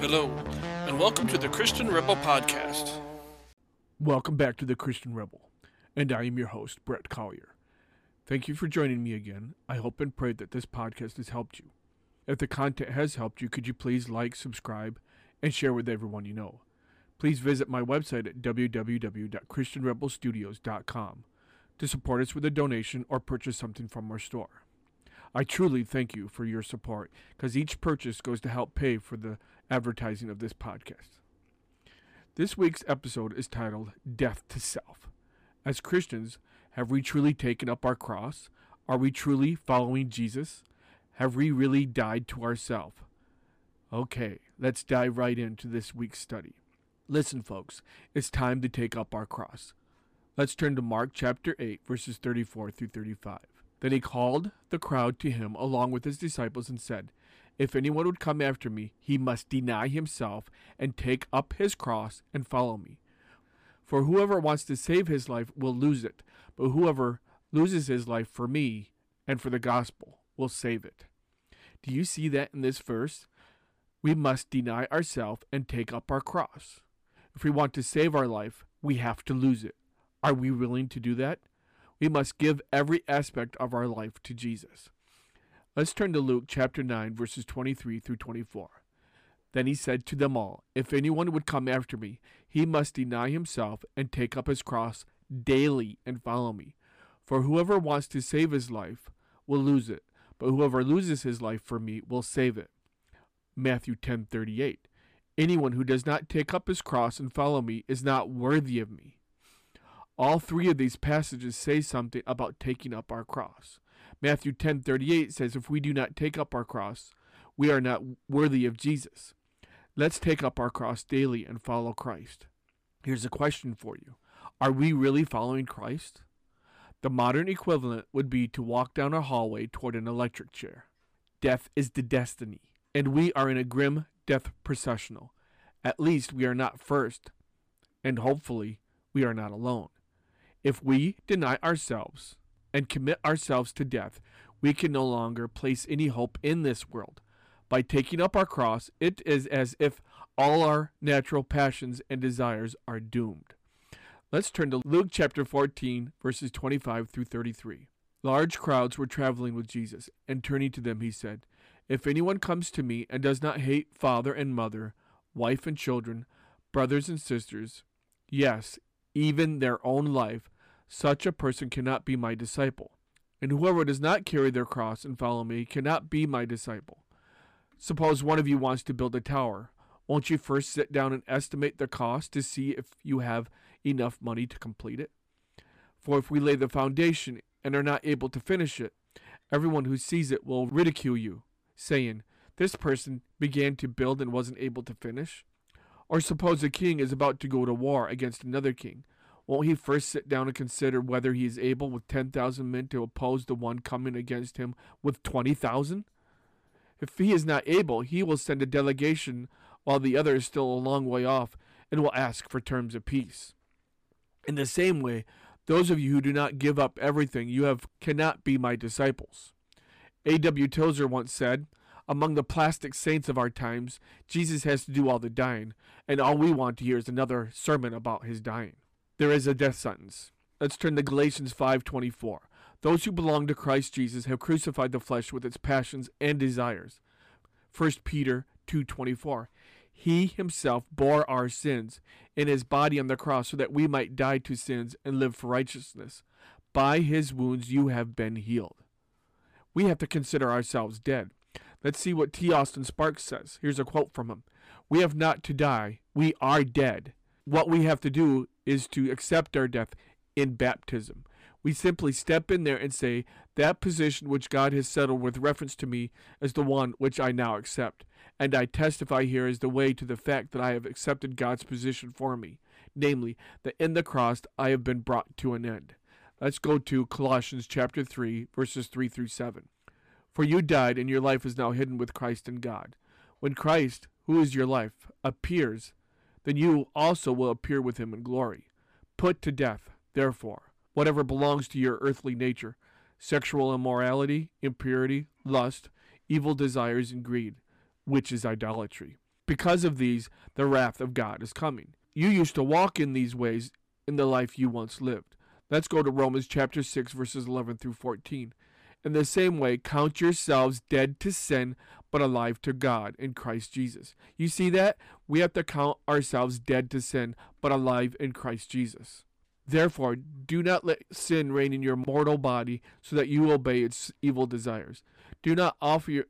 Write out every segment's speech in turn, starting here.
Hello, and welcome to the Christian Rebel Podcast. Welcome back to the Christian Rebel, and I am your host, Brett Collier. Thank you for joining me again. I hope and pray that this podcast has helped you. If the content has helped you, could you please like, subscribe, and share with everyone you know? Please visit my website at www.christianrebelstudios.com to support us with a donation or purchase something from our store. I truly thank you for your support because each purchase goes to help pay for the advertising of this podcast. This week's episode is titled Death to Self. As Christians, have we truly taken up our cross? Are we truly following Jesus? Have we really died to ourselves? Okay, let's dive right into this week's study. Listen, folks, it's time to take up our cross. Let's turn to Mark chapter 8, verses 34 through 35. Then he called the crowd to him along with his disciples and said, If anyone would come after me, he must deny himself and take up his cross and follow me. For whoever wants to save his life will lose it, but whoever loses his life for me and for the gospel will save it. Do you see that in this verse? We must deny ourselves and take up our cross. If we want to save our life, we have to lose it. Are we willing to do that? We must give every aspect of our life to Jesus. Let's turn to Luke chapter 9, verses 23 through 24. Then he said to them all, If anyone would come after me, he must deny himself and take up his cross daily and follow me. For whoever wants to save his life will lose it, but whoever loses his life for me will save it. Matthew 10:38. Anyone who does not take up his cross and follow me is not worthy of me. All three of these passages say something about taking up our cross. Matthew 10:38 says if we do not take up our cross, we are not worthy of Jesus. Let's take up our cross daily and follow Christ. Here's a question for you. Are we really following Christ? The modern equivalent would be to walk down a hallway toward an electric chair. Death is the destiny, and we are in a grim death processional. At least we are not first, and hopefully we are not alone. If we deny ourselves and commit ourselves to death, we can no longer place any hope in this world. By taking up our cross, it is as if all our natural passions and desires are doomed. Let's turn to Luke chapter 14, verses 25 through 33. Large crowds were traveling with Jesus, and turning to them, he said, If anyone comes to me and does not hate father and mother, wife and children, brothers and sisters, yes, even their own life, such a person cannot be my disciple. And whoever does not carry their cross and follow me cannot be my disciple. Suppose one of you wants to build a tower. Won't you first sit down and estimate the cost to see if you have enough money to complete it? For if we lay the foundation and are not able to finish it, everyone who sees it will ridicule you, saying, This person began to build and wasn't able to finish. Or suppose a king is about to go to war against another king. Won't he first sit down and consider whether he is able with 10,000 men to oppose the one coming against him with 20,000? If he is not able, he will send a delegation while the other is still a long way off and will ask for terms of peace. In the same way, those of you who do not give up everything you have cannot be my disciples. A.W. Tozer once said, Among the plastic saints of our times, Jesus has to do all the dying, and all we want to hear is another sermon about his dying. There is a death sentence. Let's turn to Galatians 5:24. Those who belong to Christ Jesus have crucified the flesh with its passions and desires. 1 Peter 2:24. He himself bore our sins in his body on the cross so that we might die to sins and live for righteousness. By his wounds you have been healed. We have to consider ourselves dead. Let's see what T. Austin Sparks says. Here's a quote from him We have not to die, we are dead. What we have to do is to accept our death in baptism. We simply step in there and say, That position which God has settled with reference to me is the one which I now accept. And I testify here as the way to the fact that I have accepted God's position for me, namely, that in the cross I have been brought to an end. Let's go to Colossians chapter 3, verses 3 through 7. For you died, and your life is now hidden with Christ in God. When Christ, who is your life, appears, then you also will appear with him in glory. Put to death, therefore, whatever belongs to your earthly nature sexual immorality, impurity, lust, evil desires, and greed, which is idolatry. Because of these, the wrath of God is coming. You used to walk in these ways in the life you once lived. Let's go to Romans chapter 6, verses 11 through 14. In the same way, count yourselves dead to sin, but alive to God in Christ Jesus. You see that? We have to count ourselves dead to sin, but alive in Christ Jesus. Therefore, do not let sin reign in your mortal body so that you obey its evil desires. Do not offer your,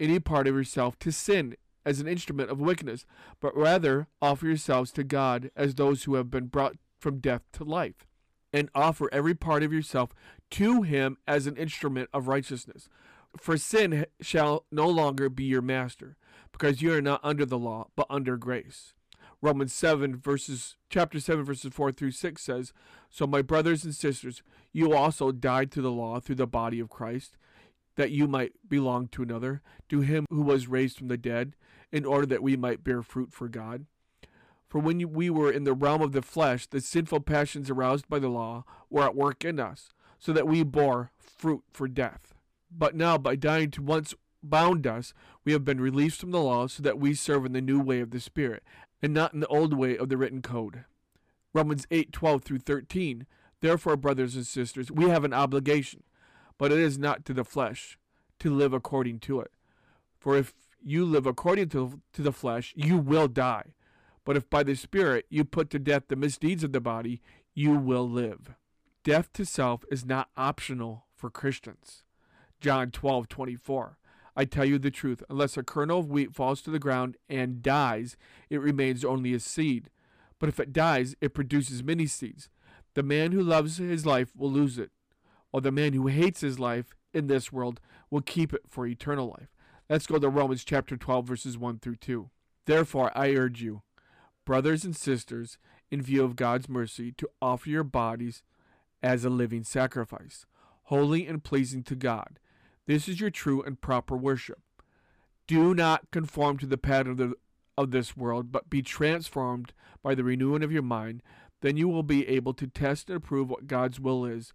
any part of yourself to sin as an instrument of wickedness, but rather offer yourselves to God as those who have been brought from death to life, and offer every part of yourself to Him as an instrument of righteousness. For sin shall no longer be your master, because you are not under the law, but under grace. Romans 7 verses chapter 7 verses 4 through 6 says, "So my brothers and sisters, you also died to the law through the body of Christ, that you might belong to another, to him who was raised from the dead, in order that we might bear fruit for God. For when we were in the realm of the flesh, the sinful passions aroused by the law were at work in us, so that we bore fruit for death. But now, by dying to once bound us, we have been released from the law, so that we serve in the new way of the Spirit, and not in the old way of the written code. Romans 8 12 through 13. Therefore, brothers and sisters, we have an obligation, but it is not to the flesh, to live according to it. For if you live according to, to the flesh, you will die. But if by the Spirit you put to death the misdeeds of the body, you will live. Death to self is not optional for Christians. John 12, 24. I tell you the truth, unless a kernel of wheat falls to the ground and dies, it remains only a seed. But if it dies, it produces many seeds. The man who loves his life will lose it, while the man who hates his life in this world will keep it for eternal life. Let's go to Romans chapter 12, verses 1 through 2. Therefore, I urge you, brothers and sisters, in view of God's mercy, to offer your bodies as a living sacrifice, holy and pleasing to God. This is your true and proper worship. Do not conform to the pattern of, the, of this world, but be transformed by the renewing of your mind. Then you will be able to test and approve what God's will is,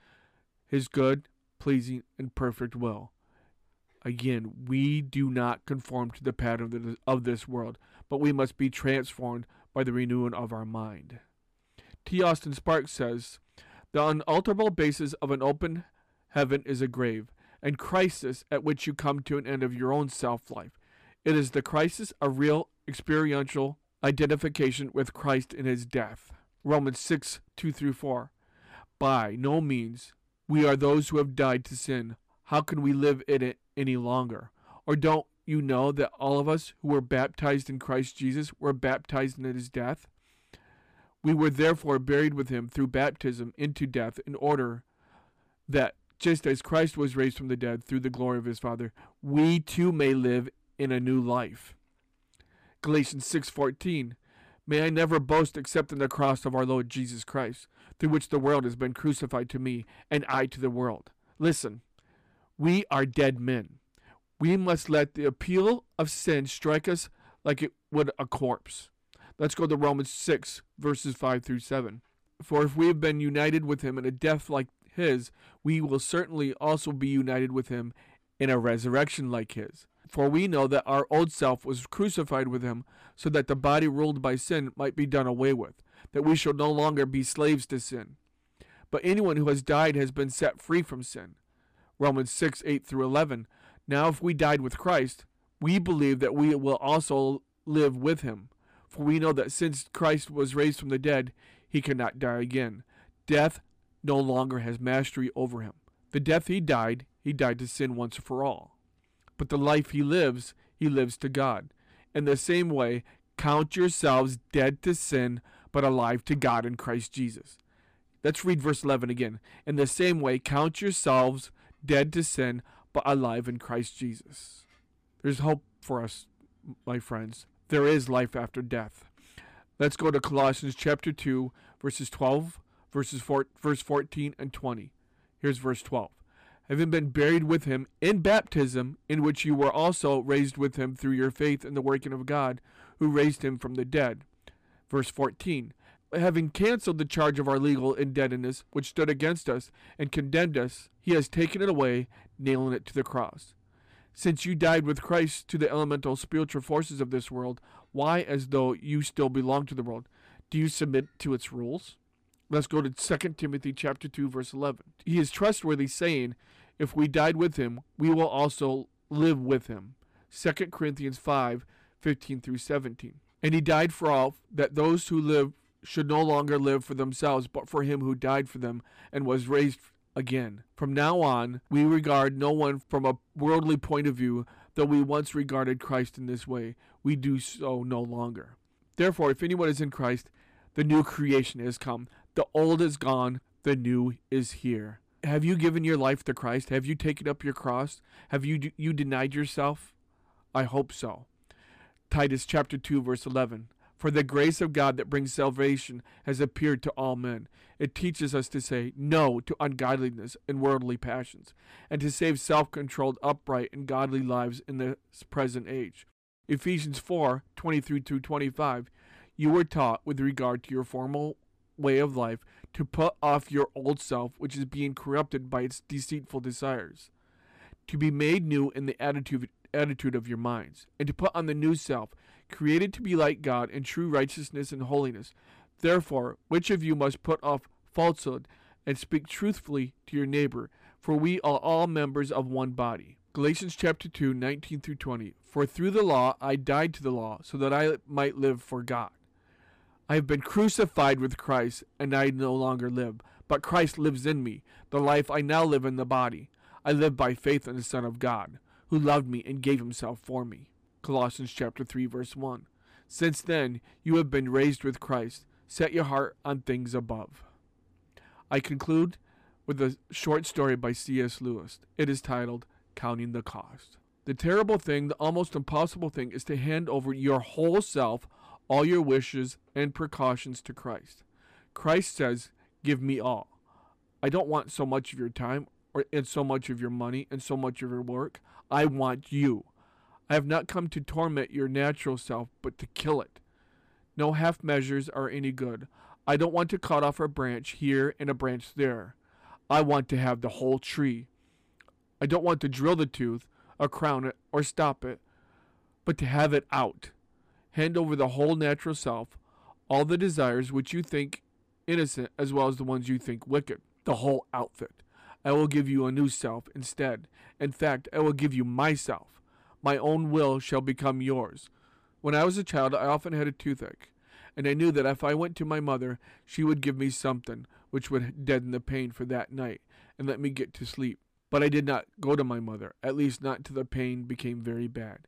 his good, pleasing, and perfect will. Again, we do not conform to the pattern of this world, but we must be transformed by the renewing of our mind. T. Austin Sparks says, The unalterable basis of an open heaven is a grave, and crisis at which you come to an end of your own self life. It is the crisis of real experiential identification with Christ in his death. Romans 6 2 through 4. By no means, we are those who have died to sin. How can we live in it any longer? Or don't you know that all of us who were baptized in Christ Jesus were baptized in his death? We were therefore buried with him through baptism into death, in order that just as Christ was raised from the dead through the glory of his Father, we too may live in a new life. Galatians 6:14 May I never boast except in the cross of our Lord Jesus Christ, through which the world has been crucified to me and I to the world. Listen, we are dead men. We must let the appeal of sin strike us like it would a corpse. Let's go to Romans 6, verses 5 through 7. For if we have been united with him in a death like his, we will certainly also be united with him in a resurrection like his. For we know that our old self was crucified with him, so that the body ruled by sin might be done away with, that we shall no longer be slaves to sin. But anyone who has died has been set free from sin. Romans 6, 8 through 11. Now, if we died with Christ, we believe that we will also live with him. For we know that since Christ was raised from the dead, he cannot die again. Death no longer has mastery over him. The death he died, he died to sin once for all. But the life he lives, he lives to God. In the same way, count yourselves dead to sin, but alive to God in Christ Jesus. Let's read verse 11 again. In the same way, count yourselves dead to sin, but alive in Christ Jesus. There's hope for us, my friends. There is life after death. Let's go to Colossians chapter 2, verses 12, verses 4, verse 14 and 20. Here's verse 12. Having been buried with him in baptism, in which you were also raised with him through your faith in the working of God, who raised him from the dead. Verse 14 having canceled the charge of our legal indebtedness which stood against us and condemned us, he has taken it away, nailing it to the cross. Since you died with Christ to the elemental spiritual forces of this world, Why, as though you still belong to the world, do you submit to its rules? Let's go to 2 Timothy chapter 2 verse 11. He is trustworthy saying, if we died with him, we will also live with him. 2 Corinthians 5 15 through 17. And he died for all, that those who live should no longer live for themselves, but for him who died for them and was raised again. From now on, we regard no one from a worldly point of view, though we once regarded Christ in this way. We do so no longer. Therefore, if anyone is in Christ, the new creation has come. The old is gone, the new is here. Have you given your life to Christ? Have you taken up your cross? Have you you denied yourself? I hope so. Titus chapter 2 verse 11. For the grace of God that brings salvation has appeared to all men. It teaches us to say no to ungodliness and worldly passions, and to save self controlled, upright, and godly lives in this present age. Ephesians 4 23 25. You were taught, with regard to your formal way of life, to put off your old self, which is being corrupted by its deceitful desires, to be made new in the attitude, attitude of your minds, and to put on the new self, created to be like God in true righteousness and holiness. Therefore, which of you must put off falsehood and speak truthfully to your neighbor, for we are all members of one body. Galatians chapter 2, 19 through 20. For through the law I died to the law, so that I might live for God. I have been crucified with Christ, and I no longer live, but Christ lives in me. The life I now live in the body, I live by faith in the Son of God, who loved me and gave himself for me. Colossians chapter 3 verse 1. Since then you have been raised with Christ. Set your heart on things above. I conclude with a short story by C.S. Lewis. It is titled Counting the Cost. The terrible thing, the almost impossible thing, is to hand over your whole self, all your wishes and precautions to Christ. Christ says, Give me all. I don't want so much of your time or and so much of your money and so much of your work. I want you. I have not come to torment your natural self, but to kill it. No half measures are any good. I don't want to cut off a branch here and a branch there. I want to have the whole tree. I don't want to drill the tooth, or crown it, or stop it, but to have it out. Hand over the whole natural self, all the desires which you think innocent as well as the ones you think wicked, the whole outfit. I will give you a new self instead. In fact, I will give you myself. My own will shall become yours. When I was a child, I often had a toothache, and I knew that if I went to my mother, she would give me something which would deaden the pain for that night and let me get to sleep. But I did not go to my mother, at least not till the pain became very bad.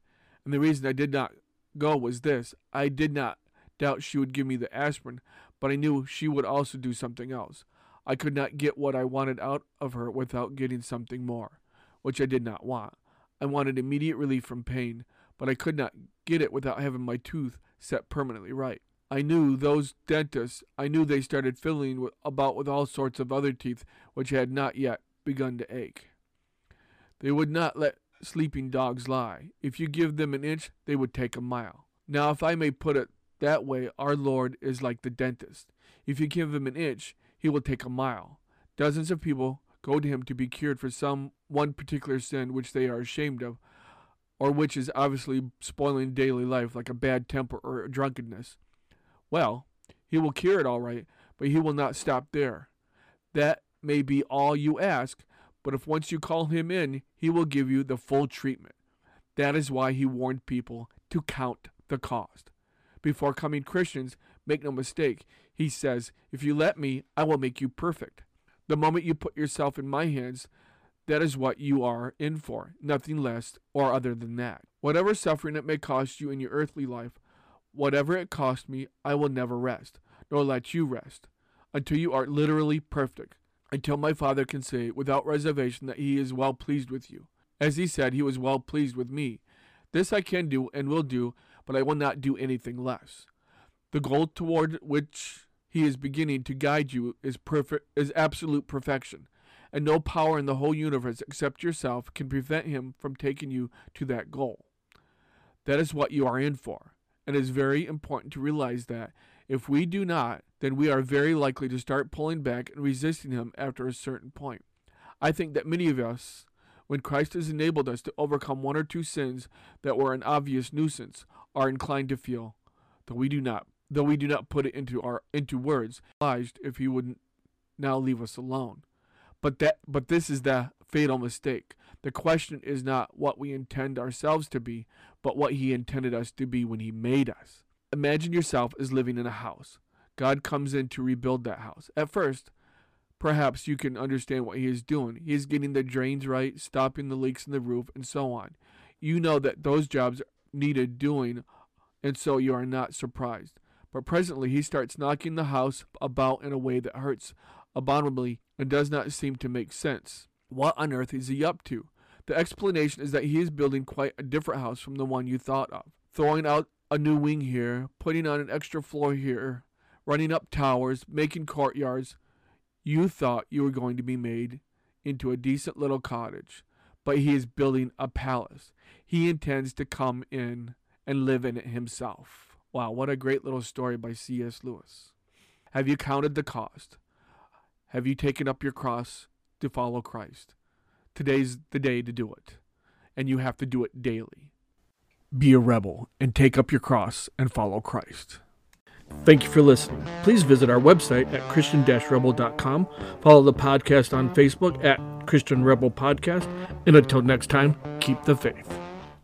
And the reason I did not go was this I did not doubt she would give me the aspirin, but I knew she would also do something else. I could not get what I wanted out of her without getting something more, which I did not want. I wanted immediate relief from pain, but I could not get it without having my tooth set permanently right. I knew those dentists, I knew they started fiddling about with all sorts of other teeth which had not yet begun to ache. They would not let sleeping dogs lie. If you give them an inch, they would take a mile. Now, if I may put it that way, our Lord is like the dentist. If you give him an inch, he will take a mile. Dozens of people go to him to be cured for some one particular sin which they are ashamed of, or which is obviously spoiling daily life, like a bad temper or drunkenness. Well, he will cure it all right, but he will not stop there. That may be all you ask, but if once you call him in, he will give you the full treatment. That is why he warned people to count the cost. Before coming Christians, make no mistake, he says, If you let me, I will make you perfect. The moment you put yourself in my hands, that is what you are in for, nothing less or other than that. Whatever suffering it may cost you in your earthly life, whatever it cost me, I will never rest, nor let you rest, until you are literally perfect, until my Father can say without reservation that he is well pleased with you. As he said, he was well pleased with me. This I can do and will do, but I will not do anything less. The goal toward which he is beginning to guide you is perfect is absolute perfection, and no power in the whole universe except yourself can prevent him from taking you to that goal. That is what you are in for, and it is very important to realize that if we do not, then we are very likely to start pulling back and resisting him after a certain point. I think that many of us when Christ has enabled us to overcome one or two sins that were an obvious nuisance, are inclined to feel, though we do not, though we do not put it into our into words, obliged if he wouldn't now leave us alone. But that but this is the fatal mistake. The question is not what we intend ourselves to be, but what he intended us to be when he made us. Imagine yourself as living in a house. God comes in to rebuild that house. At first, perhaps you can understand what he is doing. He is getting the drains right, stopping the leaks in the roof, and so on. You know that those jobs needed doing, and so you are not surprised. But presently he starts knocking the house about in a way that hurts abominably and does not seem to make sense. What on earth is he up to? The explanation is that he is building quite a different house from the one you thought of. Throwing out a new wing here, putting on an extra floor here, running up towers, making courtyards. You thought you were going to be made into a decent little cottage, but he is building a palace. He intends to come in and live in it himself. Wow, what a great little story by C.S. Lewis. Have you counted the cost? Have you taken up your cross to follow Christ? Today's the day to do it, and you have to do it daily. Be a rebel and take up your cross and follow Christ. Thank you for listening. Please visit our website at christian-rebel.com. Follow the podcast on Facebook at Christian Rebel Podcast. And until next time, keep the faith.